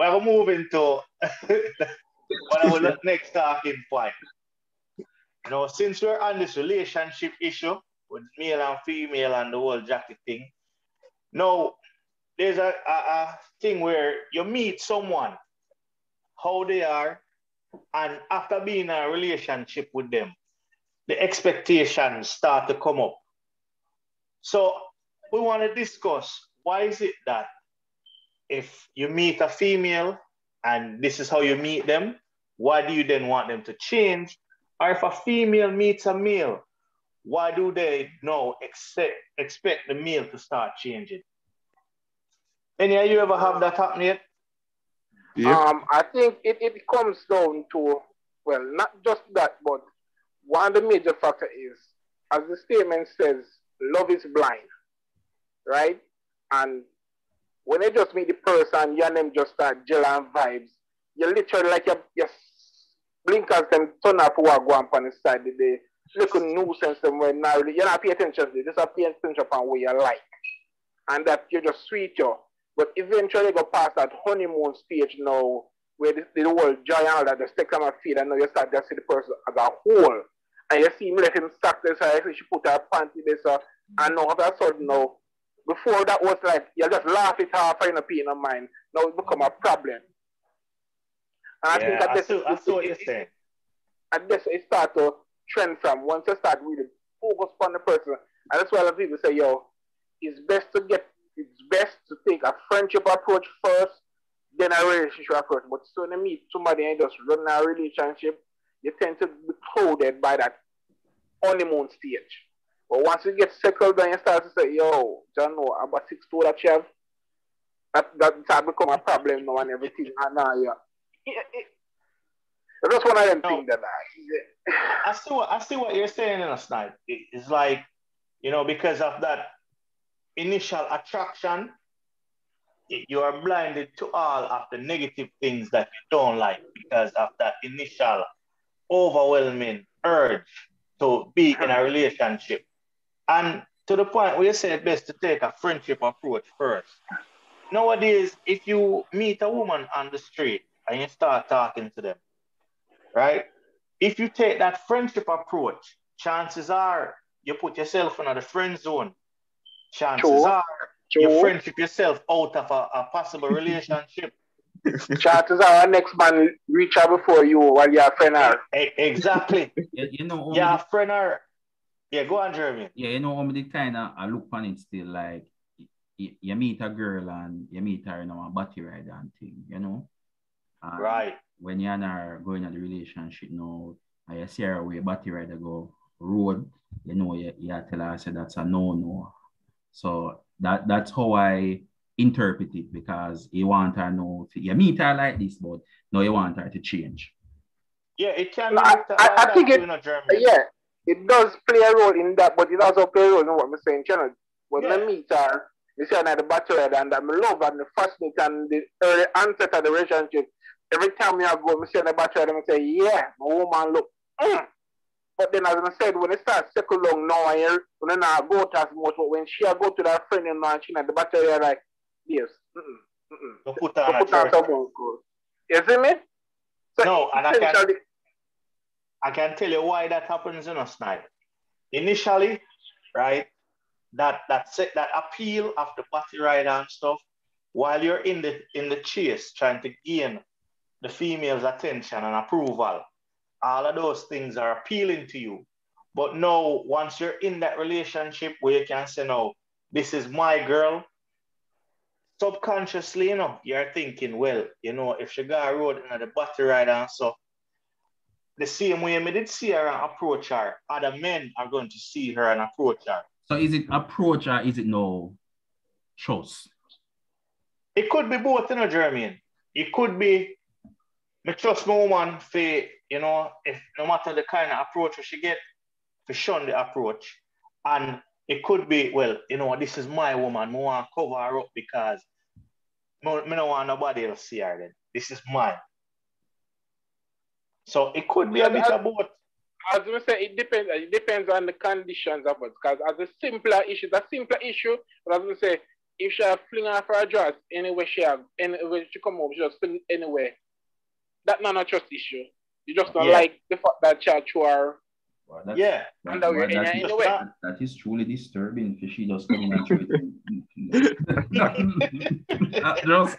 we're moving to what will next talking point. Know, since we're on this relationship issue with male and female and the whole jacket thing, now there's a, a, a thing where you meet someone, how they are, and after being in a relationship with them, the expectations start to come up. So we want to discuss why is it that if you meet a female and this is how you meet them, why do you then want them to change? Or if a female meets a male, why do they now expect, expect the male to start changing? Any of you ever have that happen yet? Yep. Um, I think it, it comes down to, well, not just that, but one of the major factor is, as the statement says, love is blind, right? And when you just meet the person, you and them just start gelling vibes, you literally like your, your blinkers them turn off what go on on the side of the little nuisance them when now you're not paying attention to it, just pay attention upon what you like. And that you just sweet you. But eventually you go past that honeymoon stage now where the, the whole joy and all that just take on my feet and now you start to see the person as a whole. And you see him let him suck this, so she put her panty this, uh, and all of a sudden now before that was like, you just laugh it off in a pain of mind. Now it become a problem. And I yeah, think that I this, see, I see what you're saying. And this it start to trend from once you start really focus on the person. And that's why a lot of people say, yo, it's best to get it's best to take a friendship approach first, then a relationship approach. But so when you meet somebody and just run a relationship, you tend to be clouded by that honeymoon stage. But once you get settled and you start to say, yo, John, no, about six two that you have, that, that start become a problem now and everything. And now, yeah. It's just one of them no. things that uh, I, I see what I see what you're saying in a snipe. It's like, you know, because of that initial attraction, you are blinded to all of the negative things that you don't like because of that initial overwhelming urge to be in a uh-huh. relationship. And to the point where you say it's best to take a friendship approach first. Nowadays, if you meet a woman on the street and you start talking to them, right? If you take that friendship approach, chances are you put yourself in the friend zone. Chances sure. are sure. you friendship yourself out of a, a possible relationship. chances are our next man reach out before you while you're a friend. Exactly. you, you know, yeah, friend yeah, go on, Jeremy. Yeah, you know, I'm the kind of I look on it still like you, you, meet a girl and you meet her, you know, a body ride and thing, you know. And right. When you're not going in the relationship now, and you see her away body ride go road, you know, you, you tell her I say that's a no-no. So that that's how I interpret it because you want her know to, you meet her like this, but no, you want her to change. Yeah, it can. I, I, I think it. Yeah, it does play a role in that, but it also play a role in what I'm saying. Channel. When yeah. I meet her, you see her the bachelor and I'm love and the fascinate and the early onset of the relationship. Every time I go, I see the bachelor and I say, yeah, my woman look. Mm. But then as I said, when it starts second long now, I when I go to as much, but when she go to that friend and she and the bachelor like, yes, mm-mm, mm-mm. Don't put her on You see me? So no, and I can I can tell you why that happens in a snipe. Initially, right, that that that appeal of the party ride and stuff, while you're in the in the chase trying to gain the female's attention and approval, all of those things are appealing to you. But now, once you're in that relationship where you can say, no, this is my girl, subconsciously, you know, you're thinking, well, you know, if she got a road in the battery ride and stuff, the same way I did see her and approach her, other men are going to see her and approach her. So is it approach or is it no choice? It could be both, you know, Jermaine. It could be me trust my woman for, you know, if no matter the kind of approach she get, to shun the approach. And it could be, well, you know, this is my woman. I want to cover her up because I don't want nobody else see her then. This is mine. So it could be a bit of both. As we say, it depends. It depends on the conditions of it. Because as a simpler issue, a simpler issue, but as we say, if she have fling off her dress anywhere she have, anywhere she come home, she just fling anywhere. That not a trust issue. You just don't yeah. like the fact that she threw her well, that's, yeah. That, well, that, is, that, that is truly disturbing if she just coming and that just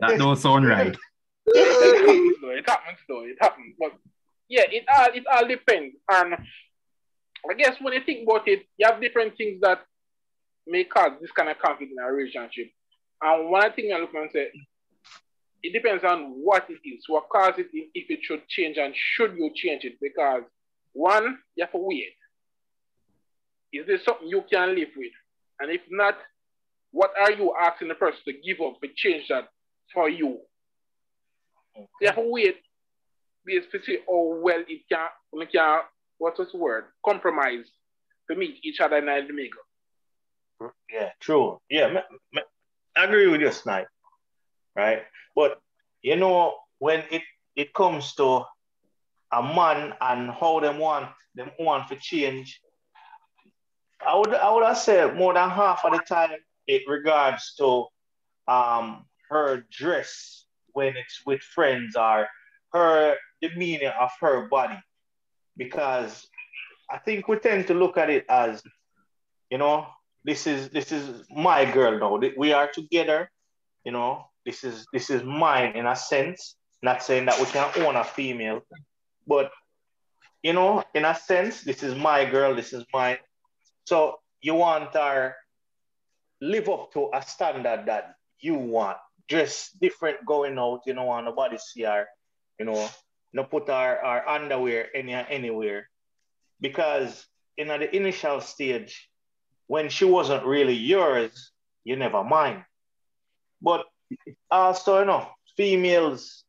that don't sound right. It happens though. It happens. though. It happens. But yeah, it all it all depends. And I guess when you think about it, you have different things that may cause this kind of conflict in a relationship. And one thing I look and say, it depends on what it is, what causes it, if it should change, and should you change it. Because one, you have to. Is this something you can live with? And if not, what are you asking the person to give up to change that for you? Okay. To wait basically how well it can, it can what's this word? Compromise to meet each other in the middle. Yeah, true. Yeah, I agree with you, Snipe. Right? But you know, when it it comes to a man and how them want them want to change, I would I would have said more than half of the time it regards to um her dress when it's with friends or her demeanor of her body. Because I think we tend to look at it as, you know, this is this is my girl now. We are together, you know. This is this is mine in a sense. Not saying that we can own a female, but you know, in a sense, this is my girl, this is mine. So you want her live up to a standard that you want. Dress different going out, you know, want nobody see her, you know, no put our, our underwear any, anywhere. Because in the initial stage, when she wasn't really yours, you never mind. But also, you know, females,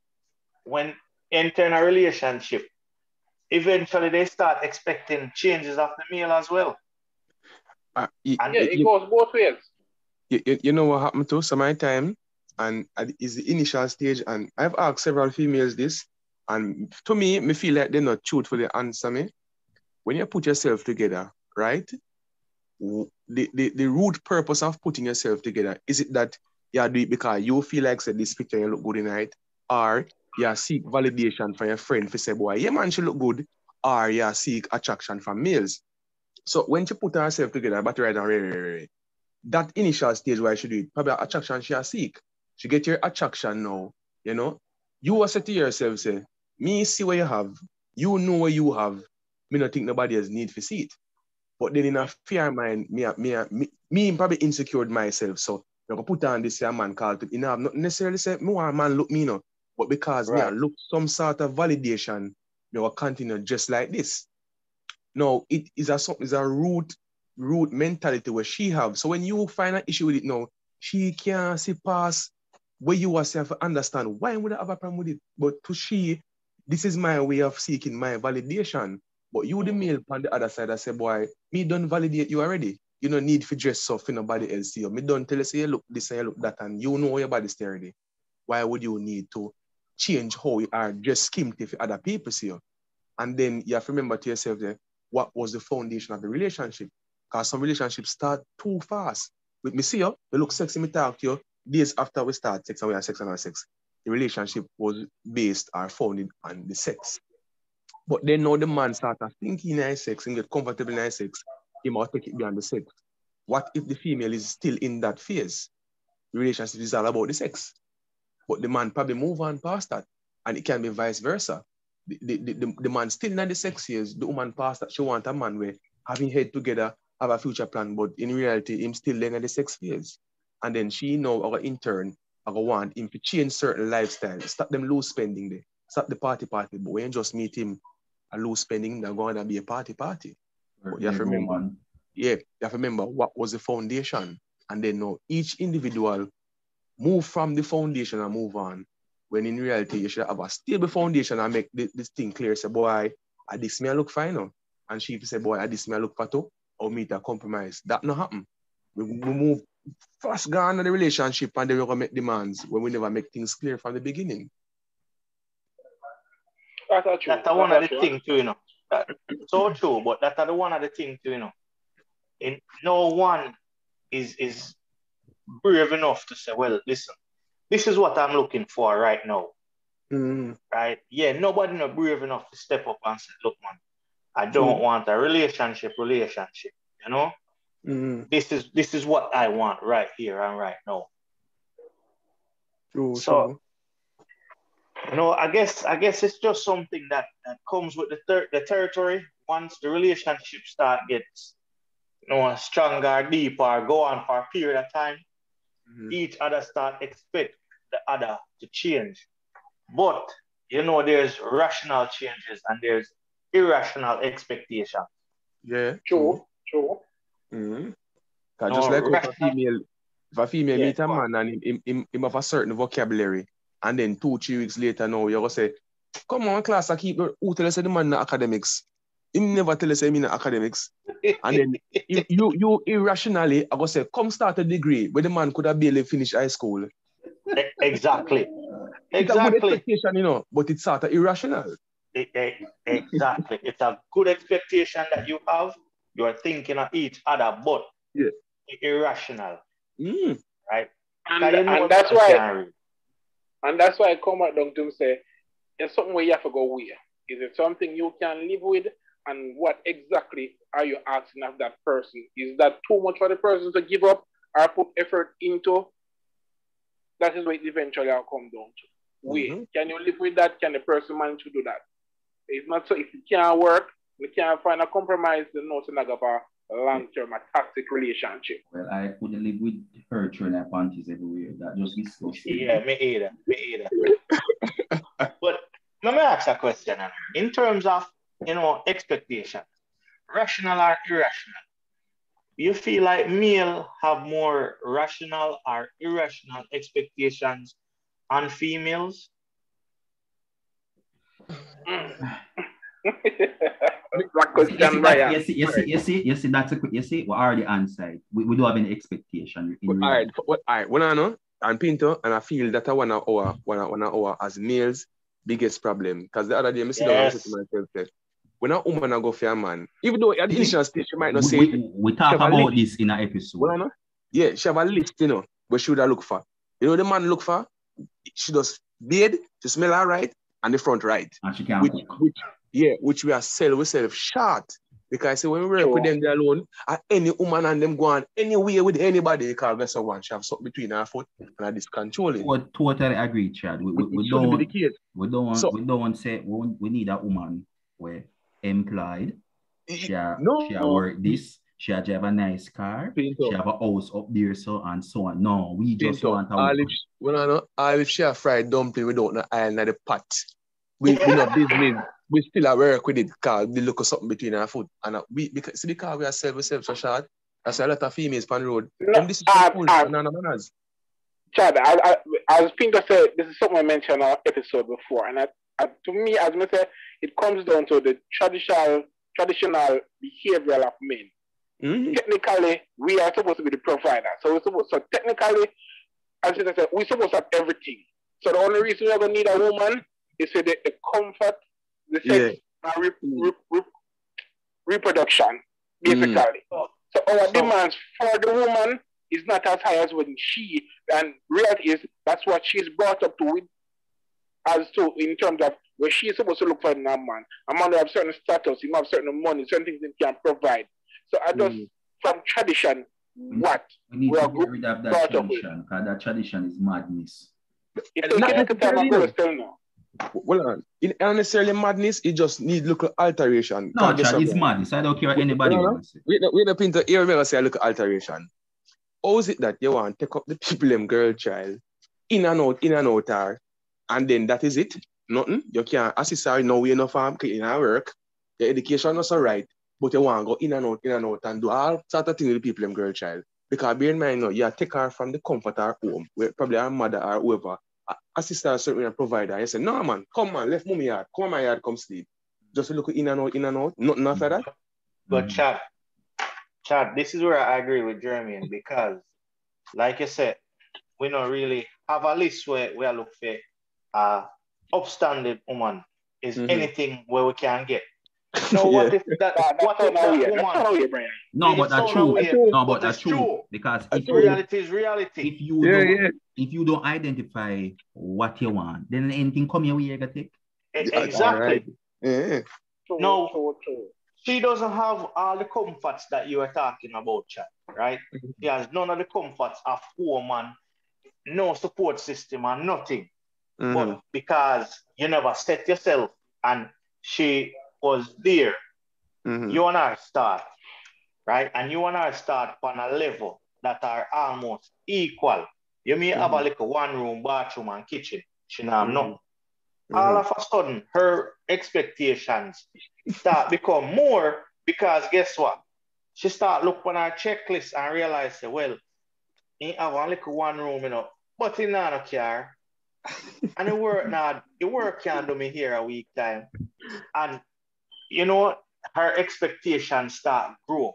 when enter in a relationship, eventually they start expecting changes of the male as well. Uh, you, and yeah, it you, goes both ways. You, you know what happened to some of my time, and is the initial stage, and I've asked several females this, and to me, me feel like they're not truthfully answer me. When you put yourself together, right? The, the, the root purpose of putting yourself together, is it that you do it because you feel like say this picture you look good in it, or you seek validation from your friend for say, boy, yeah man, she look good, or you seek attraction from males. So when she put herself together, but right, now, right, right, right, that initial stage where she do it, probably attraction she seek. She get your attraction now, you know. You will say to yourself, say, me see what you have, you know what you have, me not think nobody has need for see it. But then in a fear mind, me, me, me, me probably insecure myself. So I go put on this man called, you know, I'm not necessarily say, me want man look me, no. But because right. me look some sort of validation, you will continue just like this. No, it is a is a root root mentality where she have. So when you find an issue with it now, she can't see past where you yourself understand why would I have a problem with it. But to she, this is my way of seeking my validation. But you, the male on the other side, I say, boy, me don't validate you already. You don't need to dress up for nobody else you. Me don't tell you, say, look this and look that, and you know your body's already. Why would you need to change how you are just skimmed if other people see you. And then you have to remember to yourself that what was the foundation of the relationship. Because some relationships start too fast. With me see you, you look sexy, me talk to you, days after we start sex and we have sex and our sex, the relationship was based or founded on the sex. But then now the man starts thinking nice sex and get comfortable in sex, he must take it beyond the sex. What if the female is still in that phase? The relationship is all about the sex. But the man probably move on past that. And it can be vice versa. The, the, the, the man still not the sex years, the woman past that. She want a man where having head together, have a future plan, but in reality, him still in the sex phase. And then she know our intern, I want him to change certain lifestyle, stop them loose spending there, stop the party party. But when you just meet him, a loose spending, they're going to be a party party. But you have to remember, yeah, you have to remember what was the foundation. And then know each individual move from the foundation and move on. When in reality, you should have a stable foundation and make this, this thing clear. Say, boy, I this me I look fine now. And she say, boy, I this me I look pato or meet a compromise. That not happen. We, we move fast gone in the relationship and then we're gonna make demands when we never make things clear from the beginning. That's, that's one of the things too, you know. That, so true, but that's the one of the things too, you know. In no one is is brave enough to say, well, listen, this is what I'm looking for right now. Mm-hmm. Right? Yeah, nobody not brave enough to step up and say, look, man, I don't mm-hmm. want a relationship, relationship. You know? Mm-hmm. This is this is what I want right here and right now. True, so true. you know, I guess I guess it's just something that, that comes with the ter- the territory. Once the relationship start gets you know stronger, deeper, go on for a period of time, Mhm. each other start expect the other to change. But you know, there's rational changes and there's irrational expectations. Yeah. True, true. Mm-hmm. Cause No, just like if a female, if a female Yeah, meet a man and him, him, him, him have a certain vocabulary, and then two, three weeks later now you go say, come on, class, I keep who tell us the man na academics. Him never tell us him in academics. And then you, you, you irrationally, I go say, come start a degree where the man could have barely finished high school. Exactly. It's a good Exactly. expectation, you know, but it's sort of irrational. E- e- Exactly. It's a good expectation that you have. You are thinking of each other, but Yeah. irrational, Mm. right? And, Because and that's why can't and that's why I come out down to say there's something where you have to go with. Is it something you can live with? And what exactly are you asking of that person? Is that too much for the person to give up or put effort into? That is what it eventually will come down to. Wait, Mhm. can you live with that? Can the person manage to do that? It's not so if it can't work, we can't find a compromise, then no to have a long-term a toxic relationship. Well, I couldn't live with her throwing her panties everywhere. That just disgusting. Yeah, me either. Me either. but let me ask a question. In terms of you know expectation, rational or irrational, you feel like male have more rational or irrational expectations on females? That You see, question, you see, you see, you see, you see, that's a quick, you see, we're already answered. We, we don't have any expectation. In But, real all right, life. what, all right, when I know, and Pinto, and I feel that I one of our, one of, one of our, as males, biggest problem. Because the other day, I sit down and Yes. say to myself, that when a woman a go for a man, even though at the initial stage, she might not say we, it, we, we talk about this in an episode. well, I know, yeah, she have a list, you know, what she would look for. You know, the man look for, she does beard, she smell all right, and the front right. and she can't Which, which, yeah, which we are sell ourselves short. Because say when we work Sure. with them, they alone, and any woman and them go on anywhere with anybody, because guess what, she have something between her foot and I discontrol it. We totally agree, Chad. We, we, we don't case. we don't want So- we don't want say we, we need a woman where employed. She No. she a work this. She drive a nice car. Pinto. She have a house up there, so and so on. No, we just Pinto, want a woman. if, well, I know, if she a fried dumpling without no oil in the pot, we, we not business. We still a work with it because we look at something between our foot. And uh, we, because, see, because we are self ourselves so short, that's why a lot of females on the road. No, this is uh, cool, uh, banana manners. Chad, I, I, as Pinto said, this is something I mentioned on our episode before, and I, I, to me, as I said, it comes down to the traditional traditional behavioral of men. Mhm. Technically, we are supposed to be the provider, so we're supposed. So technically, as I said, we're supposed to have everything. So the only reason we're gonna need a woman is for the, the comfort, the sex, and uh, re, re, re, reproduction, basically. So our So- demands for the woman is not as high as when she and reality is that's what she's brought up to with as to in terms of where she's supposed to look for in a man. A man will have certain status, he might have certain money, certain things he can provide. So I just Mm. from tradition, mm. what? We need we to are get rid of that part of it. tradition because that tradition is madness. It's Not okay to time necessarily, I'm no. still now. Well, uh, in unnecessarily madness, it just need little alteration. No, Chad, it's madness. I don't care what anybody No, no. wants. to say. Wait, wait up into here, me say a little alteration. How is it that you want to take up the people, them girl child, in and out, in and out her, and then that is it? Nothing. You can't assist her no way, no farm, in her work. Your education is all right, but you want to go in and out, in and out, and do all sort of things with the people, them girl child. Because bear in mind, no, you take her from the comfort of her home, where probably her mother or whoever, a- assist her certain and provide her. You no man, come man, left mommy yard, come on my yard, come sleep. Just look in and out, in and out, nothing after that. But Mhm. chat, Chad, this is where I agree with Jeremy because, like you said, we don't really have a list where we are looking for uh upstanding woman is Mhm. anything where we can get. No, what if that, That- what that's if that we- that's woman, how we, Brian. No, but that's true. No, but but that's true. true. Because if true. reality is reality. if you Yeah, don't yeah. If you don't identify what you want, then anything come your way you gotta take. Exactly. alright. Yeah. No. true, true. She doesn't have all the comforts that you are talking about, Chad, right? Mhm. She has none of the comforts of woman, no support system and nothing. Mhm. But because you never set yourself and she was there, Mhm. you and her start, right? And you and her start on a level that are almost equal. You may have a little one room, bathroom, and kitchen. She now Mhm. know. All Mhm. of a sudden, her expectations start become more because guess what? She start look on her checklist and realize, well, he have little one room, you know, but he not a car. and the work now, the work can do me here a week time. And you know, her expectations start grow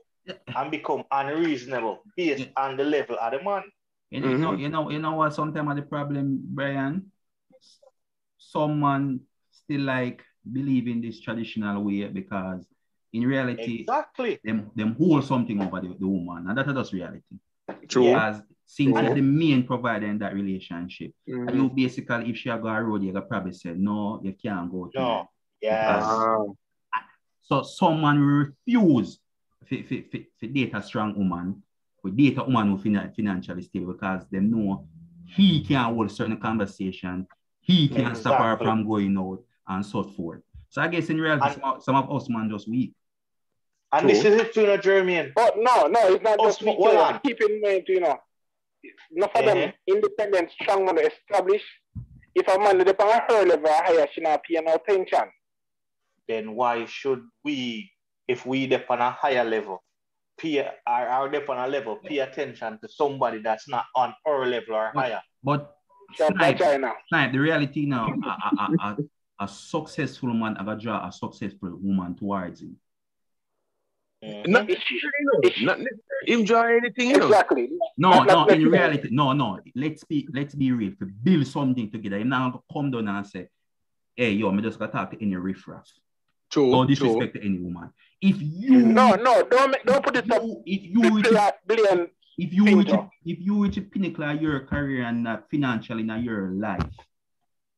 and become unreasonable based on the level of the man. You know, you know, Mhm. you know, you know what sometimes the problem, Brian? Someone still like believe in this traditional way because in reality, Exactly. them them hold something over the, the woman, and that's just reality. True. As since True. the main provider in that relationship, and Mhm. you basically, if she go a road, you gotta probably say, no, you can't go. to No. Yes. So someone will refuse to date a strong woman, to date a woman who fin- financially stable because they know he can hold certain conversation, he can stop her from going out and so forth. So I guess in reality, And- some, of- some of us man just weak. And this is it, you know, Jermaine. But no, no, it's not Oh, just sm- me. hold on. Keep in mind, you know, enough of them Mhm. independent, strong man established. If a man is on her level higher, she not pay no attention. then why should we, if we depend on a higher level, pay or, or dip on a level, pay attention to somebody that's not on our level or higher? But She Snipe, Snipe, the reality now, a, a, a, a, a successful man have draw a successful woman towards him. Mhm. Not necessarily, no. Not necessarily enjoy anything, else. Exactly. No, Not- no, in reality, no, no. Let's be let's be real. To build something together, you now come down and say, hey, yo, me just gonna talk to any riffraff. True. Don't disrespect to any woman. If you No, no, don't don't put it up. you- if you The reach player blame if you reach so. if you reach a pinnacle of your career and not financially in your life,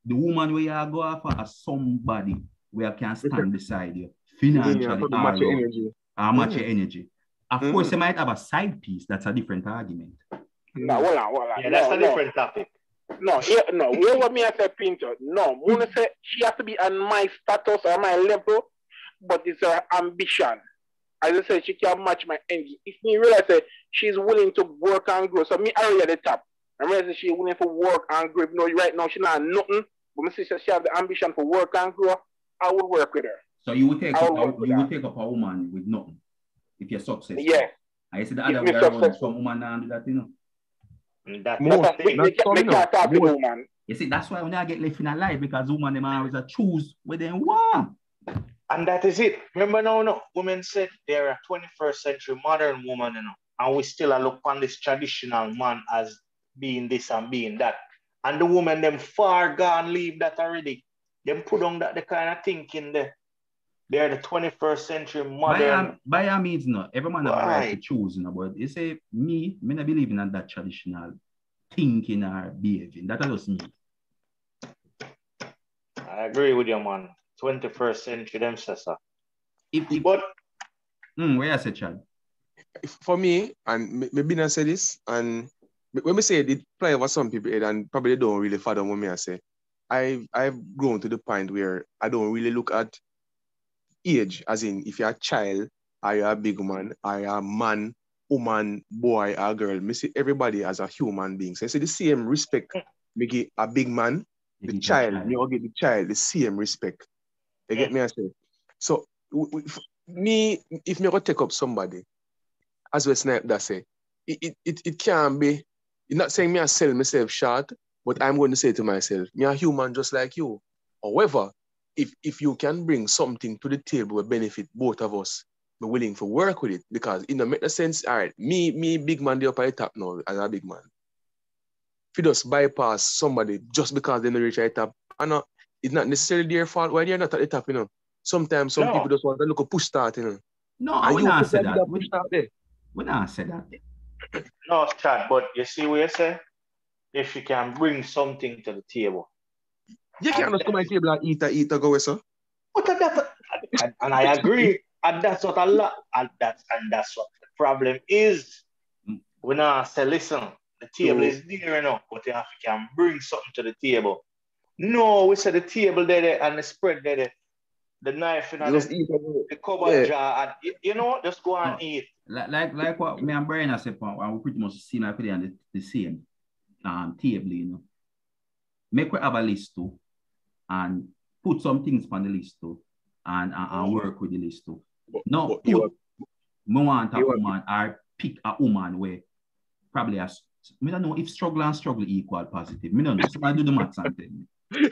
the woman where you go after is somebody where I can stand beside you financially Yeah, or, probably match your energy. or match Mm. your energy. Of Mm. course, you might have a side piece. That's a different argument. No, hold on, hold on. Yeah, that's no, a no. different topic. No, here, no, what me I say, Pinto. No, Muna say she has to be on my status or my level, but it's her ambition. As I said, she can't match my energy. If me realize that she's willing to work and grow, so me already at the top. I realize she's willing to work and grow. No, right now she not nothing, but me see she have the ambition for work and grow. I would work with her. So you would take up will a, you that. would take up a woman with nothing if you're successful. Yeah, I see the other way around. Some woman now do that, you know. And That's More. the that's we, thing. We, can't- we coming can't talk to woman. You see, that's why when I get left in a life because woman them always a choose where they want. And that is it. Remember now, no, women said they're a 21st century modern woman, you know, and we still a look on this traditional man as being this and being that. And the woman them far gone leave that already. Them put on that the kind of thinking there. They're the 21st century By, modern. all- by all means, no. Every man have a right to choose, you know. But you say me, me not believing in that traditional thinking or behaving. That just me. I agree with you, man. 21st century them say so. If, if But mm, where I say, Chad? If- For me, and m- maybe I say this, and when we say it, it play over some people and probably they don't really fathom what me I say. I've I've grown to the point where I don't really look at age, as in if you're a child, are you a big man, are you a man, woman, boy, or girl. Me see everybody as a human being. So I see the same respect. Me give a big man, the think child, a me give the child the same respect. You get me I say? So w- w- f- me, if me go take up somebody, as well snipe that say, it, it, it, it can be, you're not saying me I sell myself short, but I'm going to say to myself, me a human just like you. However, if if you can bring something to the table that benefit both of us, be willing to work with it because it don't make no sense. All right, me, me big man the up at the top now as a big man. If you just bypass somebody just because they don't reach at the top, I know it's not necessarily their fault why they're not at the top, you know. sometimes some No. people just want to look a push start, you know. No, I And would not say that that. push We, start there. we not say that. No, Chad, but you see what you say? If you can bring something to the table. You can't just come my table and eat a eat a go, sir. But that, and, and I agree, and that's what a lot, and that's and that's what the problem is. When I say, listen, the table Mm. is near enough, but you have to can bring something to the table. No, we say the table there, there and the spread there, there, the knife in You just the, eat the cupboard Yeah. jar, and you, you know, just go and Oh. eat. Like like like what me and Brian have said, and we pretty much see like on the, the same um table, you know. Make we have a list too, and put some things on the list too, and, uh, and, and work with the list too. But- No, but you put me want a woman or pick a woman where probably as me don't know if struggle and struggle equal positive. Me don't know. Somebody do the maths and tell me.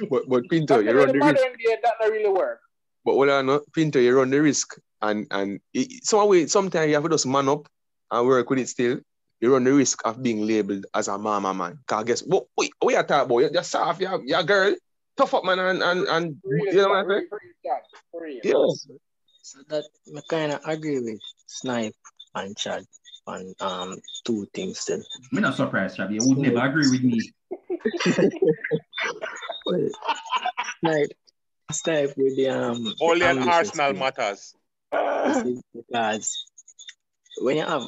but but Pinto, But you in run the the risk. modern day, that not really work. But what I know, Pinto, you run the risk, and and it, some way, sometimes you have to just man up and work with it still. You run the risk of being labeled as a mama man. Cause guess what? Wait, what you talk about? You're just soft, you're, you're a girl, tough up man, and and, and you know what I'm saying? for real, Chad, for real. Yes. So that I kind of agree with Snipe and Chad on um two things Then I'm not surprised, Chabi. You would never agree with me. Well, Snipe, Snipe with the um. Only an Arsenal thing. matters. because when you have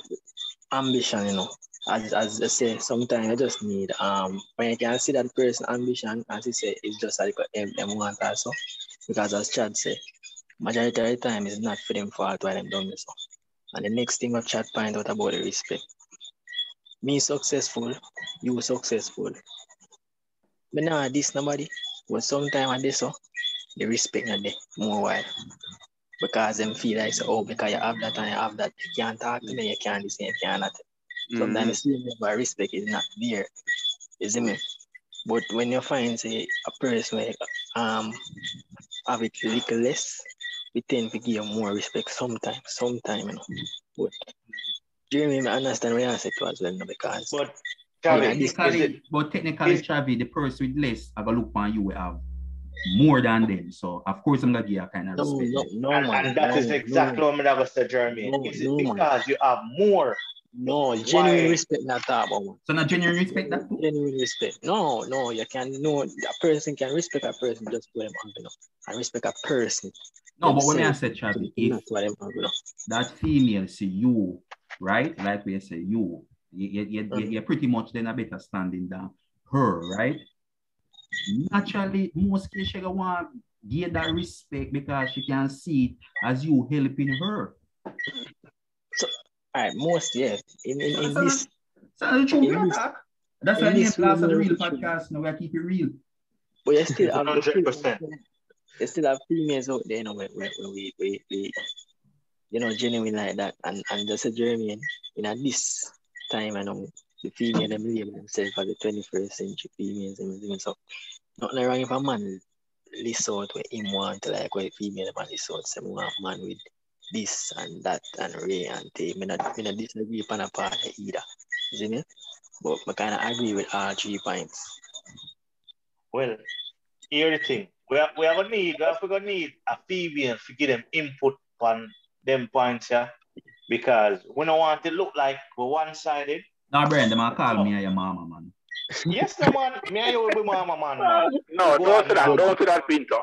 ambition, you know, as as I say, sometimes I just need um when you can see that person ambition, as you say, it's just like them, them want also. Because as Chad say, majority of the time it's not for them fault why them done this. And the next thing what Chad point out about the respect. Me successful, you successful. But now this nobody, but sometime I this so the respect not there more while because them feel like so, oh because you have that and you have that you can't talk to me you can't this you can't. Sometimes the same level of respect is not there. You see me? But when you find say a person where um have it little less, we tend to give more respect sometimes, sometime, you know. But Jeremy, I understand what you said to as well no, because But But Chavi, is technically, it, but technically, is- Chavi, the person with less, I gonna look on you will have more than them. So of course I'm gonna give you a kind of no, respect. no, no, and, man. and that no, is exactly no, what I'm going to say, Jeremy. No, is it no, man. because you have more? No, genuine Why? respect not about man. So not genuine respect that. Genuine respect. No, no, you can no a person can respect a person just for them you know. And respect a person. No, but when I said Chavi, if not what them you that female see you, right? Like we say you, you, you, you, Mhm. you're pretty much then a better standing than her, right? Naturally, most cases she gonna want give that respect because she can see it as you helping her. All right, most yes. In in, in this So that's the truth, In we this- talk. That's why the this class of the real relationship- podcast. Now we keep it real. but you still have the 100%. females- You still have females out there, you know, where, where, where we, we, we, you know, genuine like that. And and just a Jeremy, you know, this time, I know the female them label themselves as the 21st century females and everything. So nothing wrong if a man list out what him want, like what female man list out, say want man with this and that and Ray and Tay. Me not, me not disagree upon a part either. You see me? But I kind of agree with all three points. Well, here the thing. We are, we are gonna need, we are gonna need a female to give them input on them points, yeah. Because we don't want it to look like we're one-sided. Now, Brian, them a call me a your mama, man. Yes, no man. Me and you will be mama man, man. No, don't on, say that. Don't say that, Pinto.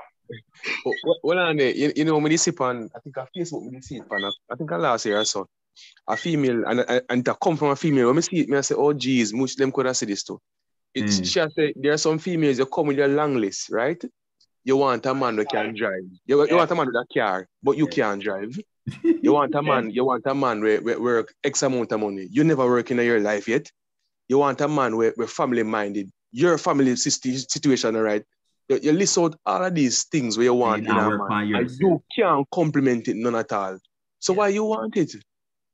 What on you, you know, when you see on, I think on Facebook, when you see it, on, I think I last year or so, a female, and, and, and that come from a female, when I see it, me I say, oh, geez, much them could have said this too. It's, Mm. She has said, there are some females, you come with your long list, right? You want a man who can drive. You, you Yeah. want a man with a car, but you can't drive. You want a man, you want a man where, where work X amount of money. You never work in your life yet. You want a man where, where family minded. Your family situation, all right? You, you list out all of these things where you want in a man. And you can't compliment it none at all. So why you want it?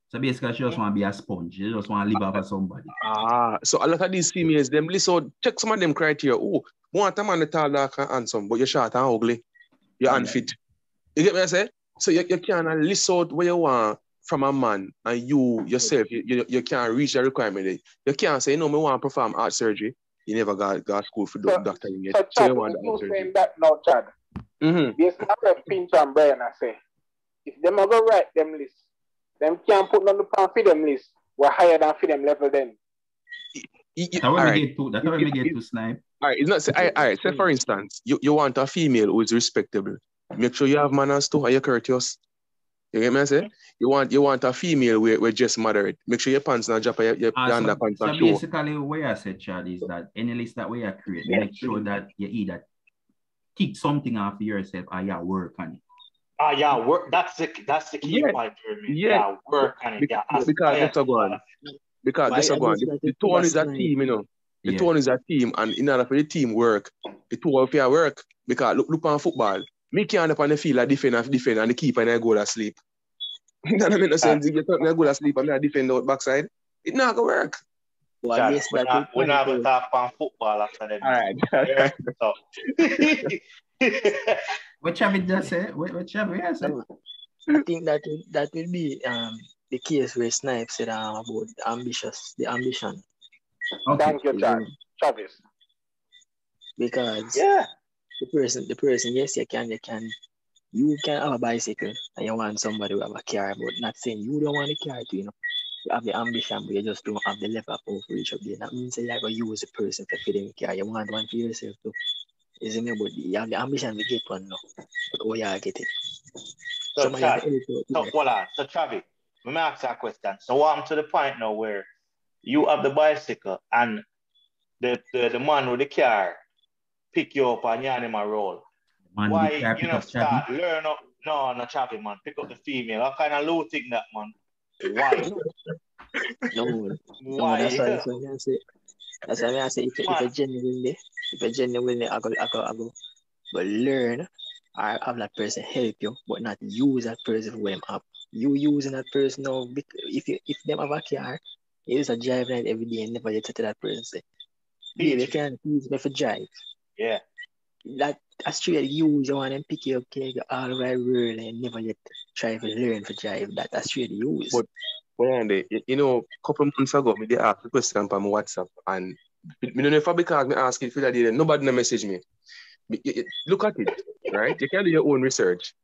So basically, she just want to be a sponge. She just want to live off of somebody. Ah, so a lot of these females, them list out, check some of them criteria. Oh, want a man that tall, dark, and handsome, but you're short and ugly. You're Yeah. unfit. You get me I say? So you, you can list out what you want from a man and you yourself, you, you, you can't reach the requirement. You can't say, no, me want to perform art surgery. You never got, got school for So- doctor yet. So, So Chad, you want the you art surgery. saying that now, Chad. Mm-hmm. Based on what Pinch and Brian I say, if them are go write them list, them can't put on the pan for them list. We're higher than for them level then. That's how we get to. That's how we get to snipe. All right, it's not. Say, all right, all right. Say for instance, you, you want a female who is respectable. Make sure you have manners too, and you're courteous. You get me? I say you want you want a female where, where just moderate. Make sure your pants not drop, your, your Uh, so, underpants so not show. basically, what I said, Chad, is that any list that we are create, make sure that you either kick something off yourself or you work on it. Ah, yeah, work. That's the that's the key Yeah. point for me. Yeah. Yeah, work on it. Bec- Yeah, because aspire that's a to one. Because Why that's a I one. The, like the tone is a team, you know. The Yeah. tone is a team, and in order for the team work, the two of you work. Because look, look on football. Me can't up on the field, I defend and defend, and the keeper and I go to sleep. that don't make no sense. You get I go to sleep and I defend out backside. It not gonna work. Well, Chad, yes, we're not, will we're not point gonna talk about football after that. All right. Yeah, so. What Chavi just said? What, what Chavi has said? I think that will, that will be um the case where Snipe said um, about the ambitious, the ambition. Okay. Thank you, Chad. Travis. Because yeah. The person, the person, yes, you can, you can, you can have a bicycle and you want somebody who have a car, but not saying you don't want a car to, you know. You have the ambition, but you just don't have the level of reach up there. That means you're going to use the person to fit in the car. You want one for yourself too. Isn't it? But you have the ambition to get one now. But oh, yeah, get it. So, Somebody Chad, have to edit out so hold on. So, Travi, let me ask you a question. So, I'm to the point now where you have the bicycle and the, the, the man with the car pick you up and you're on him a roll. Man, Why the car you pick know up start Chavi. learn up? No, no, Chavi, man. Pick up the female. What kind of low thing that, man? Why? No, no, Why? that's why that's what I say. That's why I say if you, if you Man. genuinely, if you genuinely, I go, I go, I go, but learn I have that person help you, but not use that person for them up. You using that person now, if you if them have a car, you use a drive night every day and never yet to that person say, babe, you can't use me for drive. Yeah. That that's use you want them pick you up, you all the way rural and never yet try to learn to drive. That that's straight use. But- One day, uh, you, know, a couple of months ago, me they asked the question on my WhatsApp, and me don't know if I because me ask it for that day, nobody no message me. Me- you- you- Look at it, right? You can do your own research.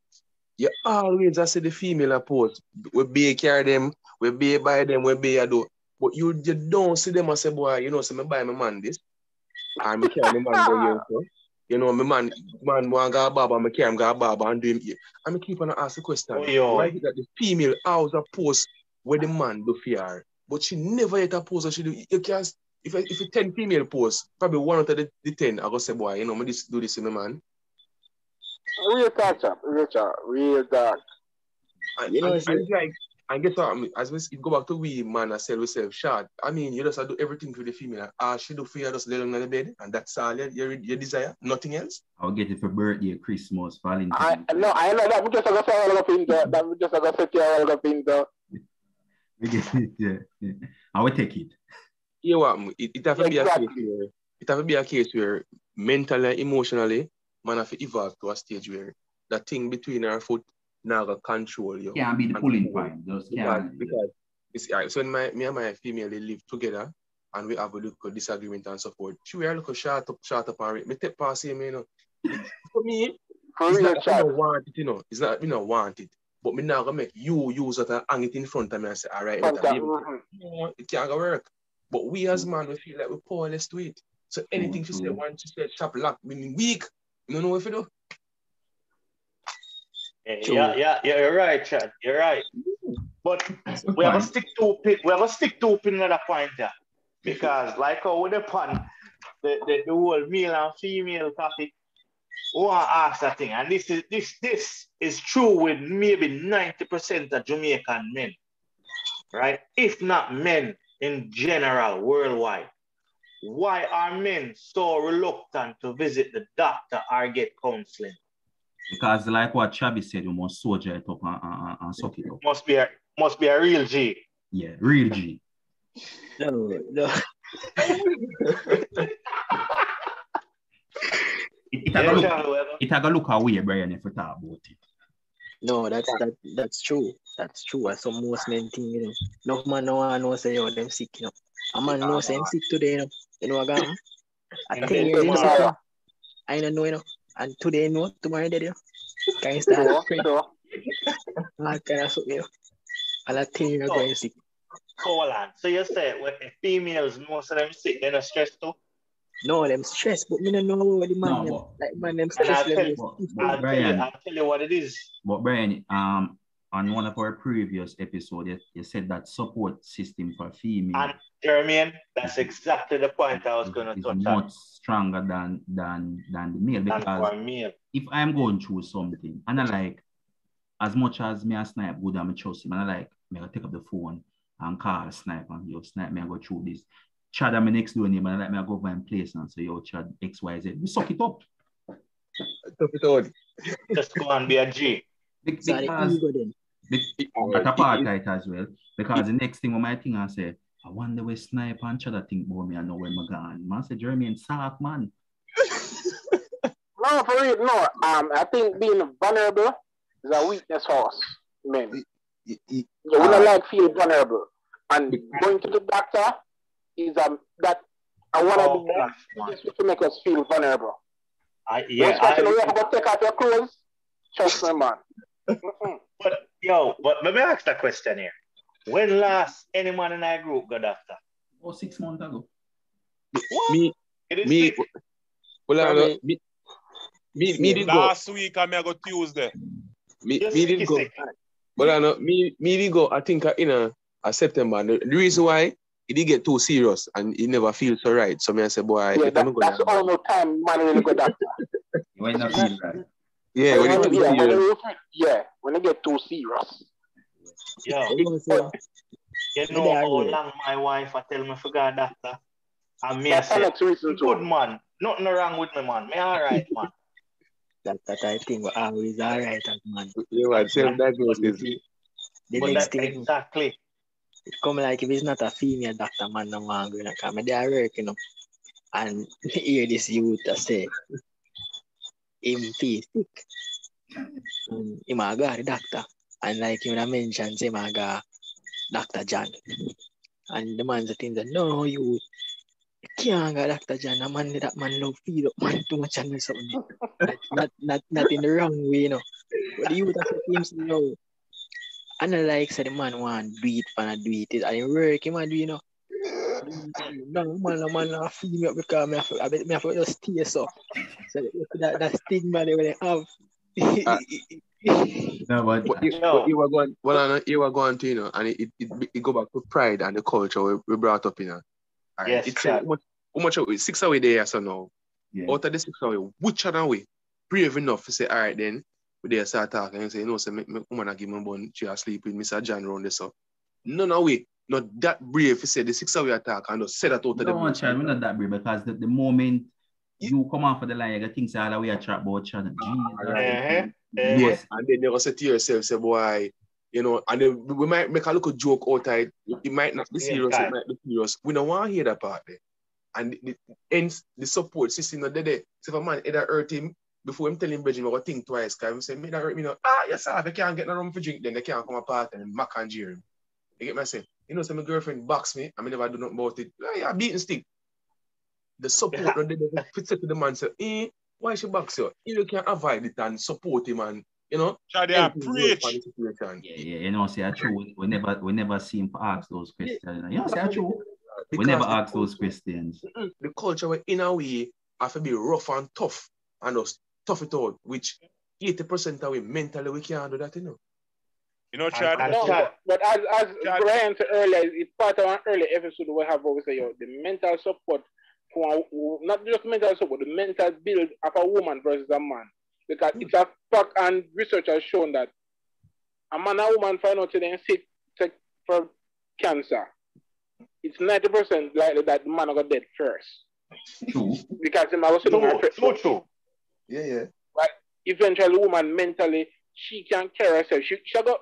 You always I see the female a post. We be carry them, we be buy them, we be a do. But you, you don't see them and say, boy, you know, so me buy my man this. And me carry my man go here. So. You know, my man, man want go barber, me carry him go barber and do him here. And me keep on ask the question. Oh, yo. Why is that the female always a post where the man do fear, but she never yet a post that she do. You can't, if I, if you 10 female posts, probably one out of the, the 10, I go say, boy, you know, me this, do this to my man. Real talk, chap. Real talk. Real talk. And, You know, and, and it's like, and guess what? I mean, as we s- go back to we man, I sell ourselves short. I mean, you just have to do everything for the female. Ah, she do for you, just lay down on the bed, and that's all your, your, your desire, nothing else. I'll get it for birthday, Christmas, I Valentine's. no, I know that we just gonna say all up in there. That we just gonna set you all up in there. We get it, yeah, yeah. I will take it. You know what? It, it have to be a case where it have to be a case where mentally, emotionally, man have to evolve to a stage where the thing between our foot now got control you. Can't be the pulling people- point. Just Because, can't. because it's, all right, so when my, me and my female they live together and we have a little disagreement and support. She will look short up, short up and rate. Me take past him, you know. For me, For it's real not that chat. I don't want it, you know. It's not, you know, want it. But me now gonna make you use it and hang it in front of me and say, all right, let Contact. me mhm. it can't work. But we as man, we feel like we're powerless to it. So anything she say, true. once she said chop lock, meaning weak, you don't know what to do. Yeah, yeah, yeah, you're right, Chad. You're right. But we have to stick to pin. We have to stick to pin another point there. Because like with the pun, the, the, the whole male and female topic, to ask that thing. And this is this this is true with maybe 90% of Jamaican men. Right? If not men in general, worldwide. Why are men so reluctant to visit the doctor or get counseling? Because like what Chabi said, you must soldier it up and, and, and- and suck it up. Must be a must be a real G. Yeah, real G. No, no. It, it, Yeah, a go look, Chad, well, it a go look away, Brian, if you talk about it. No, that's that that's true. That's true. That's some most men think, you know. No man no one know say yo them sick, you know. A man know say him sick today, you know. You know what I got? I And ten then years him sick. tomorrow. you know. I don't know, you know. And today, no, tomorrow, did you? Can you start? So, so, All kind of something. All that thing you're Oh. going sick. Hold on. So you say when the females, most of them sick, they're not stressed too? No, them stress, but me don't know what the man No, them, but- like man them And I'll stress tell you, is But- different. but I'll tell, you, I'll tell you what it is. but Brian, um, on mm. one of our previous episodes, you, you said that support system for female And Jermaine, that's mm. exactly the point I was going to touch much on. stronger than than than the male because for me, if I'm going through something and I like as much as me a snipe good and I trust him and I like me I take up the phone and call snipe and yo snipe me I go through this. Chad I'm next door name and I like me I go over and place and say yo Chad XYZ. We suck it up. Tough it out. just go and be a G. Be- So the Because ego then. at a part right as well. Because the next thing when my thing I say, I wonder where snipe and Chad I think about me I know where I'm gone. Man say Jeremy and soft man. no, for real, no. Um, I think being vulnerable is a weakness for us, men. You y- Yeah, we don't like feel vulnerable. And going to the doctor is um that I want Oh, to gosh, man. do this to make us feel vulnerable. I, Yeah, yeah, Especially when you I, have to take off your clothes. Trust me, man. But yo, but let me ask that question here. When last any man in our group got doctor? Oh, six months ago. Me, It is me, sick. well, I Probably- me, me, me did go, Last week I may go Tuesday. me, You're me sick, did you go, sick. but I know, me, me did go, I think, uh, in a, a September. The, the reason why it did get too serious and it never feels so right. So me, I say, boy, Yeah, if that, I'm that's all no time man really go doctor. You might not feel right. Yeah, when When it you- too yeah, when serious. yeah, when they get too serious. Yo, They gonna say, you know how long my wife I tell me for God doctor? And uh, me I That's the say, next reason good too. man. Nothing wrong with me, man. Me all right, man. that, that I think we're always all right, and man. Yeah, man, self-diagnosis. The But next that thing, exactly. it come like if it's not a female doctor, man, no man going to come. They are working, you know. And hear this youth I say, Hmm, him feel sick. And him a go the doctor. And like you mentioned, I go Dr. John. And the man saying that, no, you, you can't go Dr. John. A man, that man love feed up, man, too much and something. not, not, not, in the wrong way, you know. But that say to him, say, no. And I like say the man want do it, man, do it. And he work, he man do, you know. No, man, no, man, no, feed me up because me have, to- I bet have to just stay so. So that, that stigma they will have. Ah. No, but But you, No. but you were going, well, I know, you were going to, you know, and it, it, it, it go back to pride and the culture we, we brought up, you know. And Yes, it's how much, how much are we? Six away there, so now. yeah. Out of the six away, which are we? Brave enough to say, all right, then, we there start talking and say, you know, say, me, me woman, I give me bun, she asleep with Mr. John round this up. None of we, not that brave to say the six away attack and just say that out of the No, blue. Chad, we're not that brave because the, the moment you come off of the line, you got things all the way a chat about Chad. Uh-huh. Uh-huh. Yeah, and then you go say to yourself, say, boy, you know, and then we might make a little joke out of it. It might not be serious, guy. it might be serious. We don't want to hear that part there. And the, hence, the support system not there. there. So if a man either hurt him, before him telling him, Bridget, I go think twice, because him say, me that hurt me, no. Ah, yes, sir, if you can't get no room for drink, then they can't come apart and mac and jeer him. You get me say? You know, so my girlfriend box me, I mean, never do nothing about it. Ah, yeah, beating stick. The support not there, they fit to the man, say, eh, why she box you? You can avoid it and support him and, you know, Chad, yeah, help him work preach. the situation. Yeah, yeah, you know, say I true. We, we never we never see him ask those questions. You know, say I true. We never the ask those questions. The culture were in a way have to be rough and tough and just tough it out, which 80% of we mentally we can't do that, you know. You know, Chad, And- No, Chad. but, but as, as Chad. Brian said earlier, it's part of an early episode we have always say, yo, the mental support for a, not just mental support, the mental build of a woman versus a man. Because it's a fact and research has shown that a man and woman find out they're sick sick for cancer. It's 90% likely that the man got dead first. True. Because him I was sitting True, her true, true. Yeah, yeah. But eventually the woman mentally she can't care herself. She she got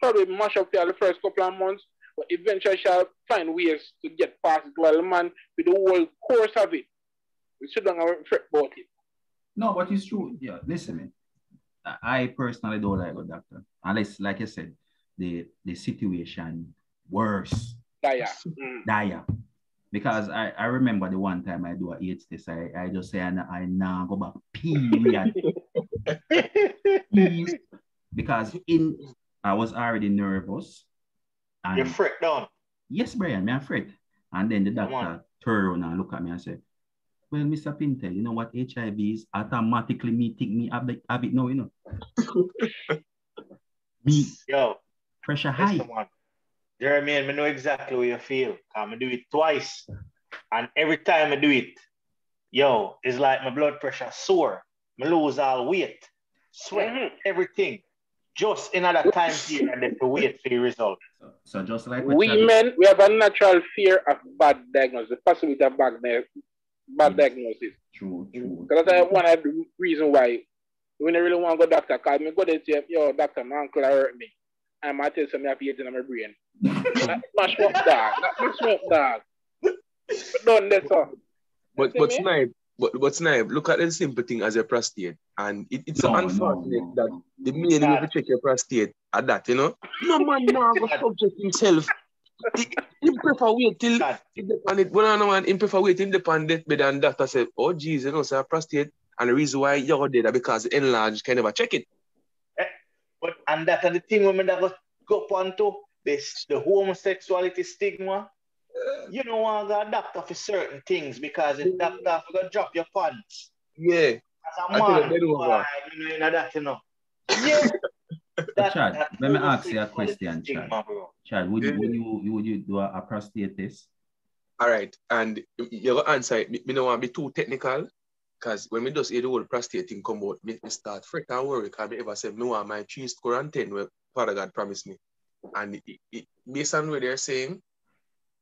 probably mash up there the first couple of months, but eventually she'll find ways to get past it. Well, man with the whole course of it. We should not fret about it. No, but it's true. Yeah, listen, man. I personally don't like a doctor. Unless, like I said, the the situation worse, yeah. Mm. dire. Because I, I remember the one time I do a AIDS test, I, I just say I, I now go back period. because in I was already nervous. And You're freaked down. Yes, Brian, me afraid. And then the doctor turned around and look at me and said, Well, Mr. Pintel, you know what HIV is? Automatically me think me have, the, have it now, you know. me Yo, pressure high. Jeremy, I know exactly what you feel. I'm going to do it twice. And every time I do it, yo, it's like my blood pressure soar. I lose all weight, sweat, mm-hmm. everything. Just another time period and then to wait for the result. So, so just like we men, we have a natural fear of bad diagnosis, the possibility of bad, bad mm. diagnosis. True, true. Because that's one of the reason why when I really want to go doctor, call me go there to yo, doctor, my uncle hurt me. I might tell some have in my brain. that smash up dog. That smash up dog. But don't let so. But but snipe, but but snipe, look at the simple thing as a prostate. And it, it's no, unfortunate no, no, that the man need to check your prostate at that, you know. No man now go subject himself. He, he prefer wait till independent. Well, I know man, he prefer wait independent bed and doctor said, oh geez, you know, so a prostate. And the reason why you're there because enlarged can never check it. Eh, but and that and the thing women that go up onto this the homosexuality stigma. You know, I got a doctor for certain things because the doctor to drop your pants. Yeah. As a man, you know, you know that, you know. Yeah. that, Chad, that let me ask you a question, Chad. Chad, would you, would you would you do a, a prostate test? All right, and your answer, me, me don't want to be too technical, because when we just hear the whole prostate thing come out, me, me start fret and worry because me ever said me want my three quarantine and where Father God promised me. And it, it, based on what they're saying,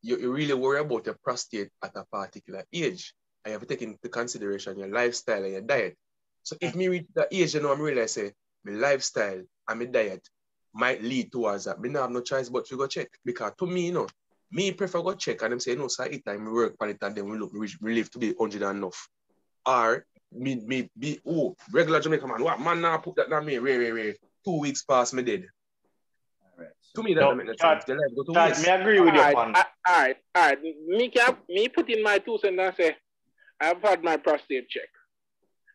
you, you really worry about your prostate at a particular age. I have to take into consideration your lifestyle and your diet. So if me reach that age, you know, I'm realize say my lifestyle and my diet might lead towards that. Me not have no choice but to go check. Because to me, you know, me prefer go check and them say, no, sir, it time we work on it and then we look we, we live to be 100 and enough or me me be oh regular Jamaican man. What man now put that on me? Ray, ray, ray. Two weeks past me dead. Right. To me, that no, make no sense. The life go to waste. Me agree with all you, man. All right, all right. Me can me put in my two cents and say I've had my prostate check.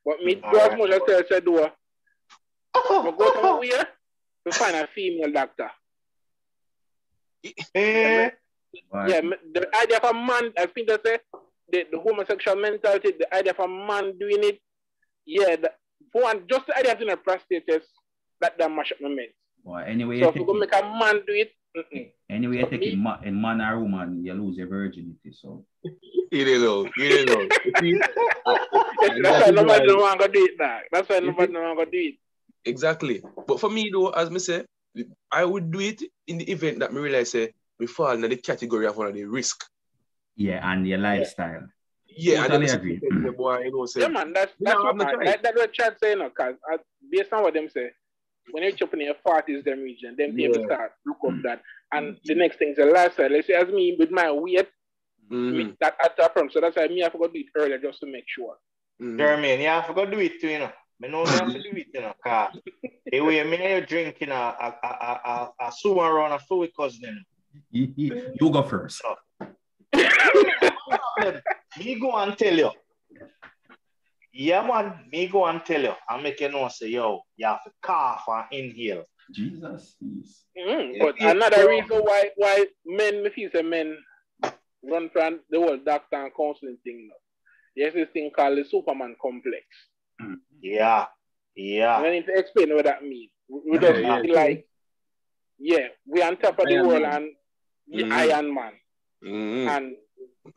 But me go as much as I said do. Oh, go somewhere to find a female doctor. Eh. Yeah, the idea of a man, I think they say the, the homosexual mentality, the idea of a man doing it, yeah, the, for one, just the idea of doing a prostate test, that that mash up my mind. Well, anyway, so if you go make a man do it, mm-mm. anyway, take a, ma- a man or woman, you lose your virginity. So you don't know, you know. That's why nobody don't want to do it now. That's why nobody don't want to do it. Exactly. But for me though, as me say, I would do it in the event that me realize say we fall in the category of one of the risk. Yeah, and your lifestyle. Yeah, totally I agree. The boy, you know, say, yeah, man, that's, that's what, man, that, that's what Chad saying, because uh, based on what them say, when you're chopping your 40s, them region, them yeah. people start look up mm. that. And the next thing is the lifestyle. Let's say, as me, with my weight, mm. me, that at the front. So that's why me, I forgot to do it earlier just to make sure. Mm. Jeremy, yeah, I forgot to do it too, you know. I know I have to do it, you know, because the way me you drinking a, a, a, a, a, a sewer around a fluid cousin. You, you go first. So, me go and tell you. Yeah, man, me go and tell you. I make you know, say, yo, you have to cough and inhale. Jesus, mm, but another reason why why men, me feel say men run from the whole doctor and counseling thing. There's this thing called the Superman complex. Yeah, yeah. I need to explain what that means. We yeah, just yeah, like, yeah, we on top of the world Man. and the mm. Iron Man. Mm-hmm. And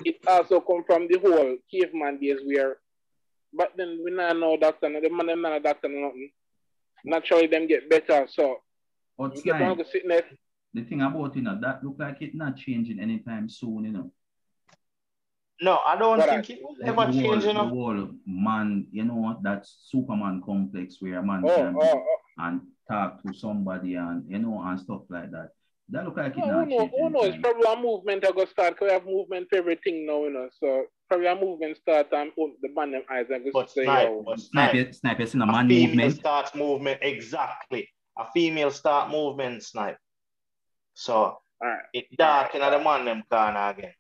it also come from the whole caveman days where but then we not know doctor, the man them not a doctor nothing. Naturally them get better. So but you get to sickness. The thing about you know that look like it not changing anytime soon, you know. No, I don't but think I, it will ever change, you know. The whole man, you know, that Superman complex where a man oh, can oh, oh. and talk to somebody and you know and stuff like that. That look like it no, no, oh no, it's probably a movement I go start because we have movement for everything now, you know. So probably a movement start and put the band them eyes and go but say, snipe, yo. But snipe, snipe, it's in a man female movement. starts movement, exactly. A female start movement snipe. So right. it dark in the man them corner again.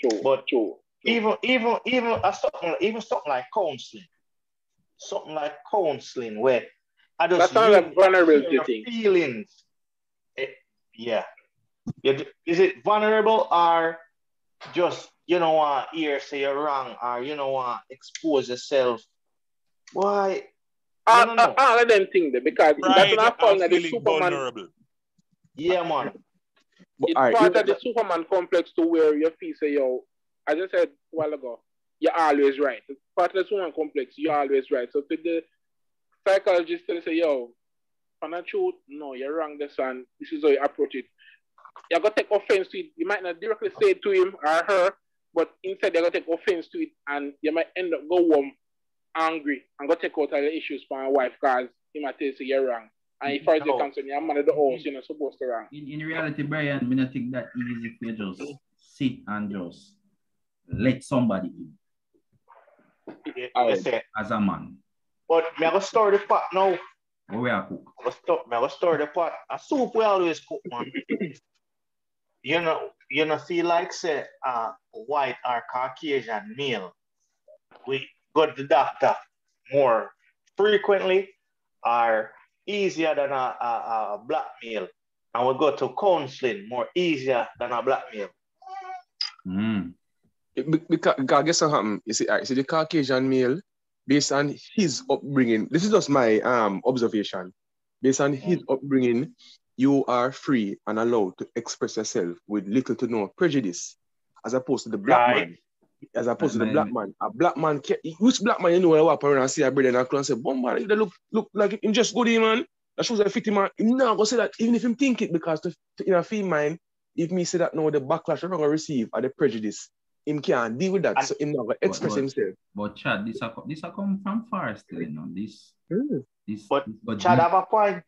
True. But true. even even even uh, something even something like counseling, something like counseling where I just That's not a really vulnerability your feelings. Eh, yeah. Is it vulnerable or just you know uh hear say you're wrong or you know uh expose yourself? Why? All, no, no. all, all of them things there because that's Pride not falling and the feeling Superman. vulnerable. Yeah, man. But, It's all right, part of the Superman complex to where you feel say, yo, as I said a while ago, you're always right. It's part of the Superman complex, you're always right. So to the psychologist and say, yo, on the truth, no, you're wrong this and this is how you approach it. You're gonna take offense to it. You might not directly say it to him or her, but instead they're gonna take offense to it and you might end up go home angry and go take out all the issues for my wife because he might tell you say you're wrong. And as mm-hmm. far as you're No. concerned, you're man of the house, you're not supposed to wrong. In, in reality, Brian, I don't think that easy for you just sit and just let somebody in You, Oh. say, as a man. but me I go stir the pot now. What we are cook? I go stir, me I go stir the pot. A soup we always cook, man. you know, you know, feel like say uh white or Caucasian male. We go to the doctor more frequently or easier than a, a, a black male. And we go to counseling more easier than a black male. Mm. Be- Because, because guess what happened? You see, all right, see the Caucasian male, based on his upbringing, this is just my um observation. Based on his upbringing, you are free and allowed to express yourself with little to no prejudice, as opposed to the black Right. man. As opposed to the black man, a black man, can, which black man you know will walk around and see a brother in a club and say, "Bomba, they look look like him just good, man." That shows I fit him, man. Him not gonna say that, even if him think it, because to, to, in a female mind, if me say that no, the backlash I'm gonna receive or the prejudice, him can't deal with that. And- so him not gonna express but- himself. But Chad, this a co- this a come from far still, you know. This hmm. this But this got Chad deep. have a point.